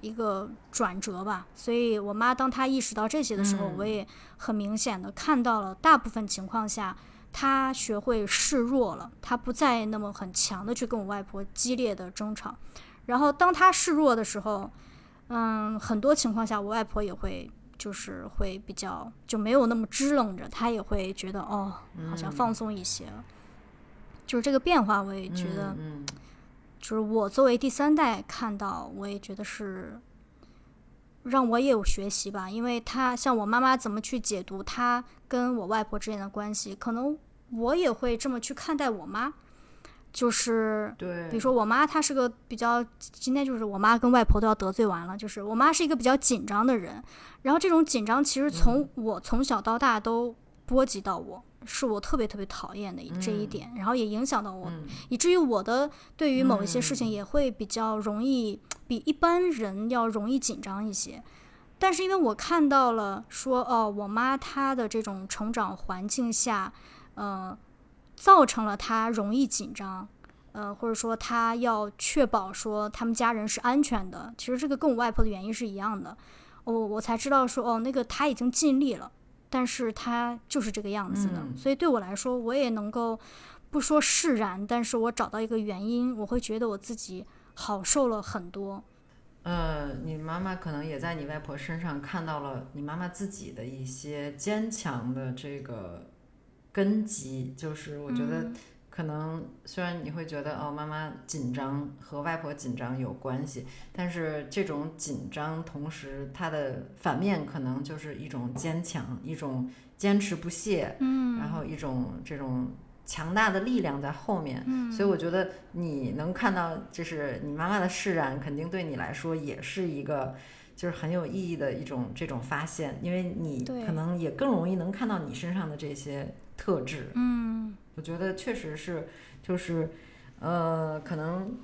一个转折吧。所以我妈当她意识到这些的时候，我也很明显的看到了，大部分情况下她学会示弱了，她不再那么很强的去跟我外婆激烈的争吵。然后当她示弱的时候，嗯，很多情况下我外婆也会。就是会比较就没有那么支棱着，她也会觉得哦，好像放松一些。就是这个变化，我也觉得，就是我作为第三代看到，我也觉得是让我也有学习吧。因为他像我妈妈怎么去解读他跟我外婆之间的关系，可能我也会这么去看待我妈。就是，对，比如说我妈，她是个比较，今天就是我妈跟外婆都要得罪完了。就是我妈是一个比较紧张的人，然后这种紧张其实从我从小到大都波及到我，是我特别特别讨厌的这一点，然后也影响到我，以至于我的对于某一些事情也会比较容易，比一般人要容易紧张一些。但是因为我看到了说，哦，我妈她的这种成长环境下，呃。造成了她容易紧张，呃，或者说她要确保说他们家人是安全的。其实这个跟我外婆的原因是一样的，我我才知道说哦，那个她已经尽力了，但是它就是这个样子的。所以对我来说，我也能够不说释然，但是我找到一个原因，我会觉得我自己好受了很多。呃，你妈妈可能也在你外婆身上看到了你妈妈自己的一些坚强的这个。根基就是我觉得可能虽然你会觉得哦妈妈紧张和外婆紧张有关系，但是这种紧张同时它的反面可能就是一种坚强，一种坚持不懈，嗯，然后一种这种强大的力量在后面。嗯，所以我觉得你能看到，就是你妈妈的释然，肯定对你来说也是一个。就是很有意义的一种这种发现，因为你可能也更容易能看到你身上的这些特质。嗯，我觉得确实是，就是，呃，可能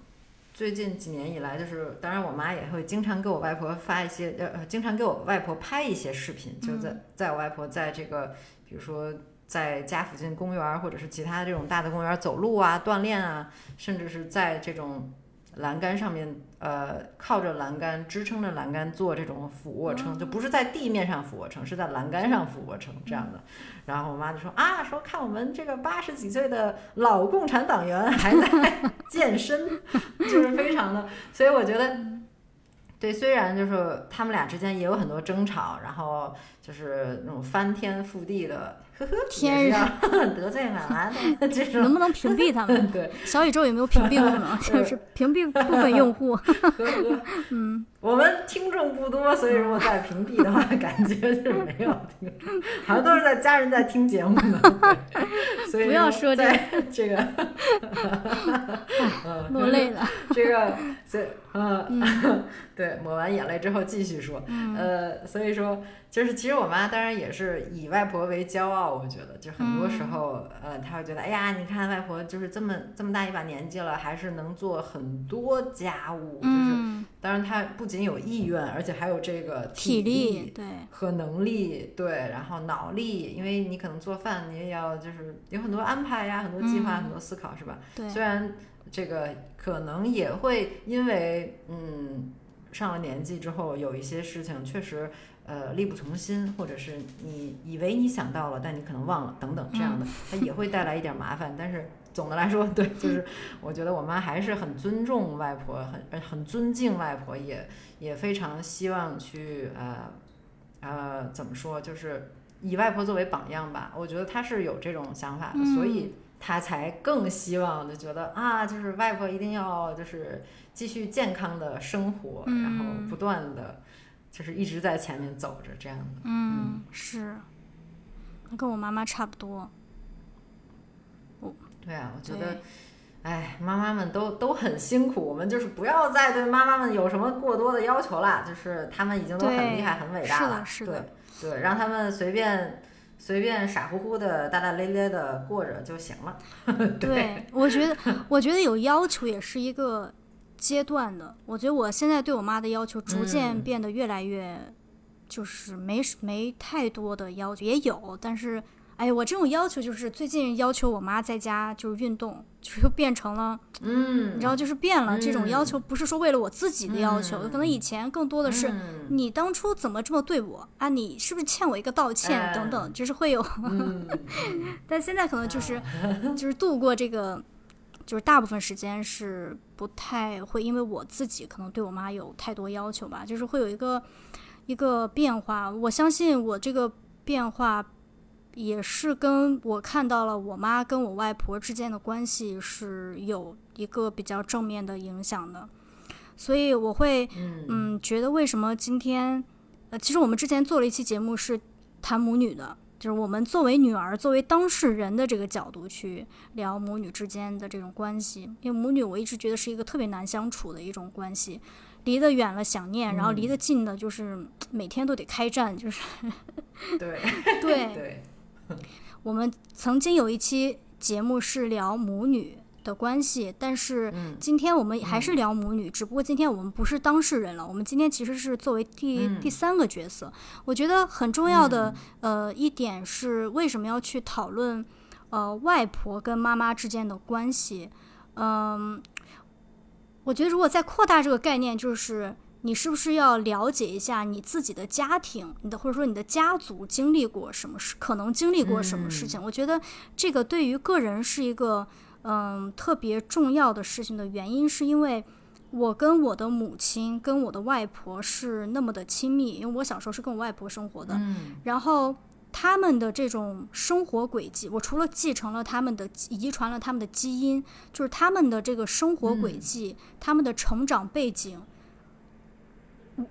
最近几年以来，就是当然我妈也会经常给我外婆发一些，呃，经常给我外婆拍一些视频，就在在我外婆在这个，比如说在家附近公园或者是其他这种大的公园走路啊、锻炼啊，甚至是在这种。栏杆上面，呃，靠着栏杆支撑着栏杆做这种俯卧撑，就不是在地面上俯卧撑，是在栏杆上俯卧撑这样的。然后我妈就说啊，说看我们这个八十几岁的老共产党员还在 健身，就是非常的。所以我觉得，对，虽然就是他们俩之间也有很多争吵，然后就是那种翻天覆地的。天上 得罪俺，这种能不能屏蔽他们？对，小宇宙有没有屏蔽功能？就是屏蔽部分用户。嗯，我们听众不多，所以如果在屏蔽的话，感觉是没有听，好像都是在家人在听节目呢。所以不要说这这个，落泪了。这个，所以，嗯，对，抹完眼泪之后继续说。呃，所以说。就是，其实我妈当然也是以外婆为骄傲。我觉得，就很多时候，呃，她会觉得，哎呀，你看外婆就是这么这么大一把年纪了，还是能做很多家务。就是，当然他不仅有意愿，而且还有这个体力对和能力对，然后脑力，因为你可能做饭，你也要就是有很多安排呀，很多计划，很多思考，是吧？对。虽然这个可能也会因为嗯上了年纪之后，有一些事情确实。呃，力不从心，或者是你以为你想到了，但你可能忘了，等等这样的，它也会带来一点麻烦。但是总的来说，对，就是我觉得我妈还是很尊重外婆，很很尊敬外婆，也也非常希望去呃呃怎么说，就是以外婆作为榜样吧。我觉得她是有这种想法的，所以她才更希望就觉得啊，就是外婆一定要就是继续健康的生活，然后不断的。就是一直在前面走着这样的，嗯，是，跟我妈妈差不多。我，对啊，我觉得，哎，妈妈们都都很辛苦，我们就是不要再对妈妈们有什么过多的要求了，就是他们已经都很厉害、很伟大了，是的，对对，让他们随便随便傻乎乎的、大大咧咧的过着就行了。对，我觉得，我觉得有要求也是一个。阶段的，我觉得我现在对我妈的要求逐渐变得越来越，就是没没太多的要求，也有，但是，哎我这种要求就是最近要求我妈在家就是运动，就是变成了，嗯，你知道，就是变了。这种要求不是说为了我自己的要求，可能以前更多的是你当初怎么这么对我啊？你是不是欠我一个道歉等等，就是会有，但现在可能就是就是度过这个。就是大部分时间是不太会，因为我自己可能对我妈有太多要求吧，就是会有一个一个变化。我相信我这个变化也是跟我看到了我妈跟我外婆之间的关系是有一个比较正面的影响的，所以我会嗯。觉得为什么今天呃，其实我们之前做了一期节目是谈母女的。就是我们作为女儿，作为当事人的这个角度去聊母女之间的这种关系，因为母女我一直觉得是一个特别难相处的一种关系，离得远了想念，然后离得近的就是每天都得开战，就是对。对。对。我们曾经有一期节目是聊母女。的关系，但是今天我们还是聊母女，只不过今天我们不是当事人了，我们今天其实是作为第第三个角色。我觉得很重要的呃一点是，为什么要去讨论呃外婆跟妈妈之间的关系？嗯，我觉得如果再扩大这个概念，就是你是不是要了解一下你自己的家庭，你的或者说你的家族经历过什么事，可能经历过什么事情？我觉得这个对于个人是一个。嗯，特别重要的事情的原因是因为我跟我的母亲跟我的外婆是那么的亲密，因为我小时候是跟我外婆生活的。嗯。然后他们的这种生活轨迹，我除了继承了他们的遗传了他们的基因，就是他们的这个生活轨迹，他们的成长背景，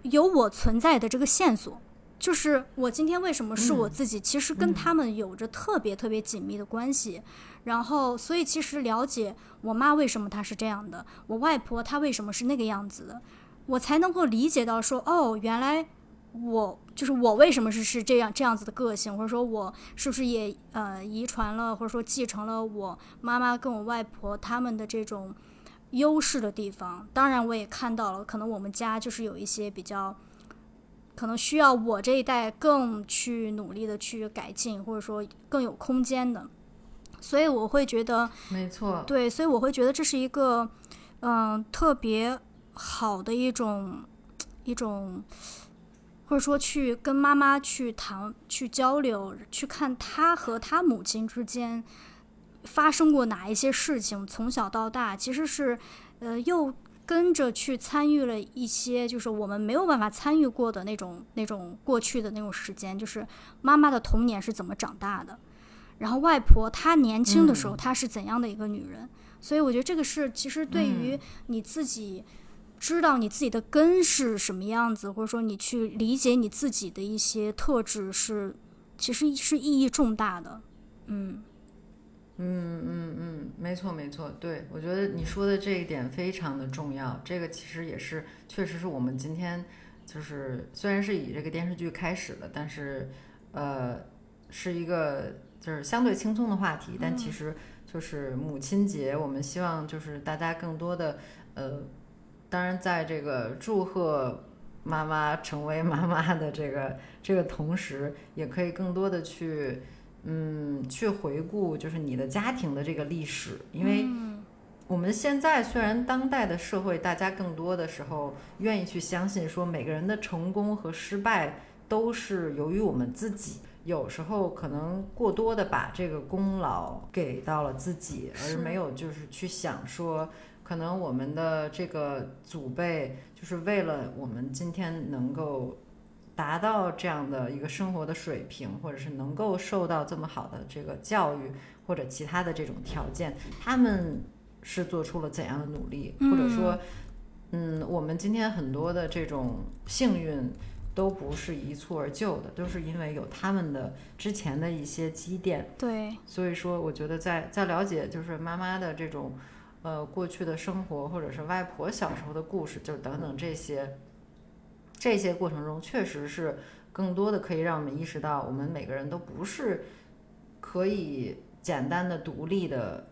有我存在的这个线索。就是我今天为什么是我自己，其实跟他们有着特别特别紧密的关系。然后，所以其实了解我妈为什么她是这样的，我外婆她为什么是那个样子的，我才能够理解到说，哦，原来我就是我为什么是是这样这样子的个性，或者说我是不是也呃遗传了，或者说继承了我妈妈跟我外婆他们的这种优势的地方。当然，我也看到了，可能我们家就是有一些比较，可能需要我这一代更去努力的去改进，或者说更有空间的。所以我会觉得，没错，对，所以我会觉得这是一个，嗯，特别好的一种，一种，或者说去跟妈妈去谈、去交流、去看她和她母亲之间发生过哪一些事情，从小到大，其实是，呃，又跟着去参与了一些，就是我们没有办法参与过的那种、那种过去的那种时间，就是妈妈的童年是怎么长大的。然后外婆她年轻的时候，她是怎样的一个女人？所以我觉得这个是其实对于你自己知道你自己的根是什么样子，或者说你去理解你自己的一些特质，是其实是意义重大的。嗯嗯嗯嗯，没错没错，对我觉得你说的这一点非常的重要。这个其实也是确实是我们今天就是虽然是以这个电视剧开始的，但是呃是一个。就是相对轻松的话题，但其实就是母亲节，我们希望就是大家更多的，呃，当然在这个祝贺妈妈成为妈妈的这个这个同时，也可以更多的去，嗯，去回顾就是你的家庭的这个历史，因为我们现在虽然当代的社会，大家更多的时候愿意去相信说每个人的成功和失败都是由于我们自己。有时候可能过多的把这个功劳给到了自己，而没有就是去想说，可能我们的这个祖辈就是为了我们今天能够达到这样的一个生活的水平，或者是能够受到这么好的这个教育或者其他的这种条件，他们是做出了怎样的努力，或者说，嗯，我们今天很多的这种幸运。都不是一蹴而就的，都是因为有他们的之前的一些积淀。对，所以说我觉得在在了解就是妈妈的这种呃过去的生活，或者是外婆小时候的故事，就等等这些这些过程中，确实是更多的可以让我们意识到，我们每个人都不是可以简单的独立的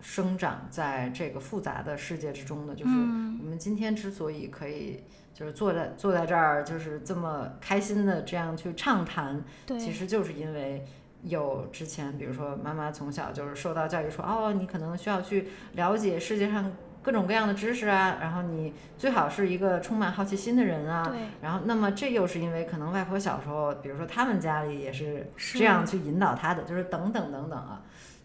生长在这个复杂的世界之中的。就是我们今天之所以可以。就是坐在坐在这儿，就是这么开心的这样去畅谈，其实就是因为有之前，比如说妈妈从小就是受到教育说，哦，你可能需要去了解世界上各种各样的知识啊，然后你最好是一个充满好奇心的人啊，然后那么这又是因为可能外婆小时候，比如说他们家里也是这样去引导他的，就是等等等等啊，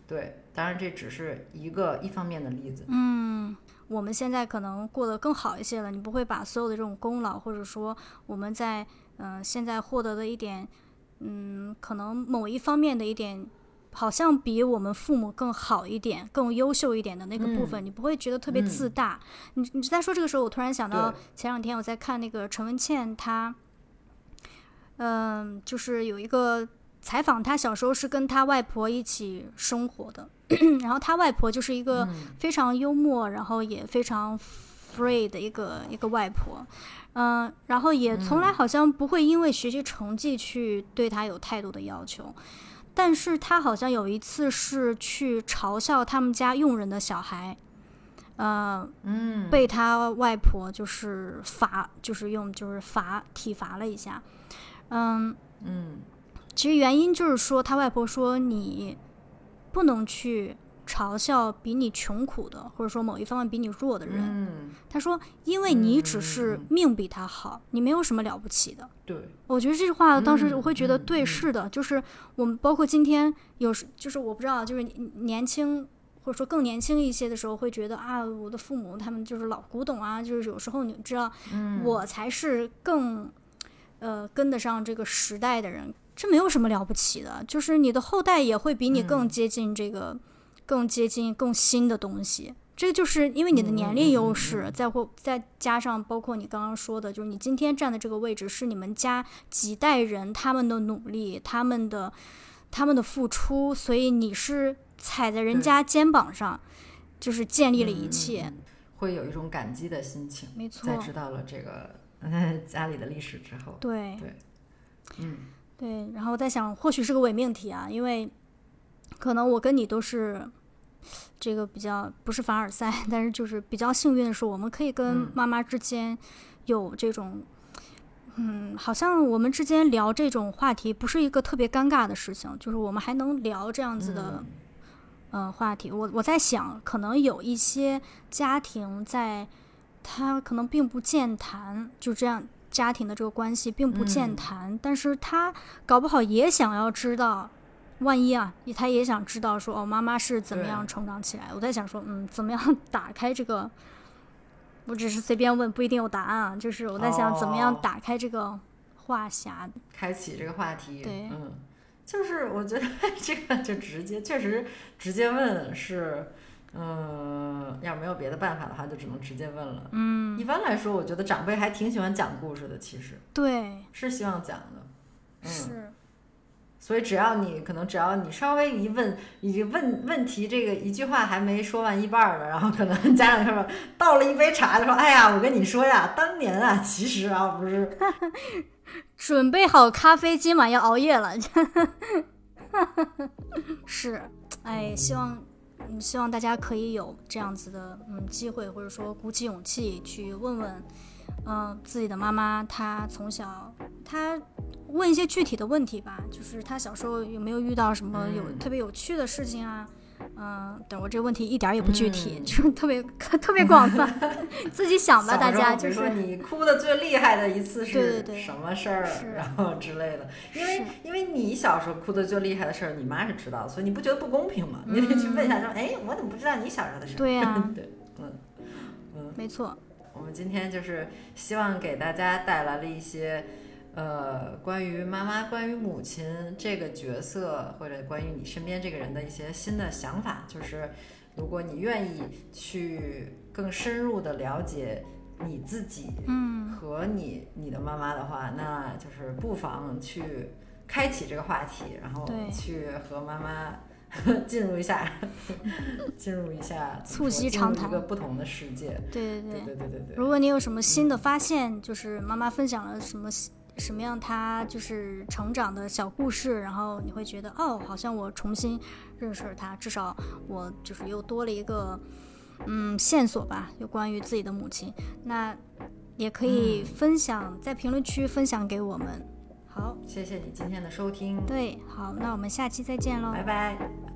对，当然这只是一个一方面的例子，嗯。我们现在可能过得更好一些了，你不会把所有的这种功劳，或者说我们在嗯现在获得的一点，嗯，可能某一方面的一点，好像比我们父母更好一点、更优秀一点的那个部分，你不会觉得特别自大。你你在说这个时候，我突然想到前两天我在看那个陈文茜，她，嗯，就是有一个。采访她小时候是跟她外婆一起生活的，然后她外婆就是一个非常幽默，然后也非常 free 的一个一个外婆，嗯，然后也从来好像不会因为学习成绩去对他有太多的要求，但是他好像有一次是去嘲笑他们家佣人的小孩，呃，嗯，被他外婆就是罚，就是用就是罚体罚了一下，嗯嗯。其实原因就是说，他外婆说你不能去嘲笑比你穷苦的，或者说某一方面比你弱的人。他说，因为你只是命比他好，你没有什么了不起的。对，我觉得这句话当时我会觉得对，是的，就是我们包括今天有时就是我不知道，就是年轻或者说更年轻一些的时候，会觉得啊，我的父母他们就是老古董啊，就是有时候你知道，我才是更呃跟得上这个时代的人。这没有什么了不起的，就是你的后代也会比你更接近这个，更接近更新的东西。这个就是因为你的年龄优势，再或再加上包括你刚刚说的，就是你今天站的这个位置是你们家几代人他们的努力，他们的他们的付出，所以你是踩在人家肩膀上，就是建立了一切，会有一种感激的心情。没错，在知道了这个 家里的历史之后，对对，嗯。对，然后我在想，或许是个伪命题啊，因为可能我跟你都是这个比较不是凡尔赛，但是就是比较幸运的是，我们可以跟妈妈之间有这种，嗯，好像我们之间聊这种话题不是一个特别尴尬的事情，就是我们还能聊这样子的，呃，话题。我我在想，可能有一些家庭在，他可能并不健谈，就这样。家庭的这个关系并不健谈，但是他搞不好也想要知道，万一啊，他也想知道说哦，妈妈是怎么样成长起来。我在想说，嗯，怎么样打开这个？我只是随便问，不一定有答案啊。就是我在想，怎么样打开这个话匣，开启这个话题。对，嗯，就是我觉得 这个就直接，确实直接问是。嗯，要没有别的办法的话，就只能直接问了。嗯，一般来说，我觉得长辈还挺喜欢讲故事的，其实对，是希望讲的。是，所以只要你可能只要你稍微一问，已经问问题这个一句话还没说完一半了，然后可能家长就说倒了一杯茶，说：“哎呀，我跟你说呀，当年啊，其实啊，不是准备好咖啡，今晚要熬夜了。”是，哎，希望。嗯，希望大家可以有这样子的嗯机会，或者说鼓起勇气去问问，嗯，自己的妈妈，她从小，她问一些具体的问题吧，就是他小时候有没有遇到什么有特别有趣的事情啊？嗯，等我这个问题一点也不具体，就是特别特别广泛，自己想吧，大家就是说你哭的最厉害的一次是什么事儿，然后之类的，因为因为你小时候哭的最厉害的事儿，你妈是知道，所以你不觉得不公平吗？你得去问一下，说哎，我怎么不知道你小时候的事？对呀，对，嗯嗯，没错。我们今天就是希望给大家带来了一些。呃，关于妈妈、关于母亲这个角色，或者关于你身边这个人的一些新的想法，就是如果你愿意去更深入的了解你自己，嗯，和你你的妈妈的话，那就是不妨去开启这个话题，然后去和妈妈 进入一下，进入一下 促膝长谈，一个不同的世界。对对对对对对对。如果你有什么新的发现，就是妈妈分享了什么。什么样？他就是成长的小故事，然后你会觉得哦，好像我重新认识了他，至少我就是又多了一个嗯线索吧，有关于自己的母亲。那也可以分享在评论区分享给我们。好，谢谢你今天的收听。对，好，那我们下期再见喽，拜拜。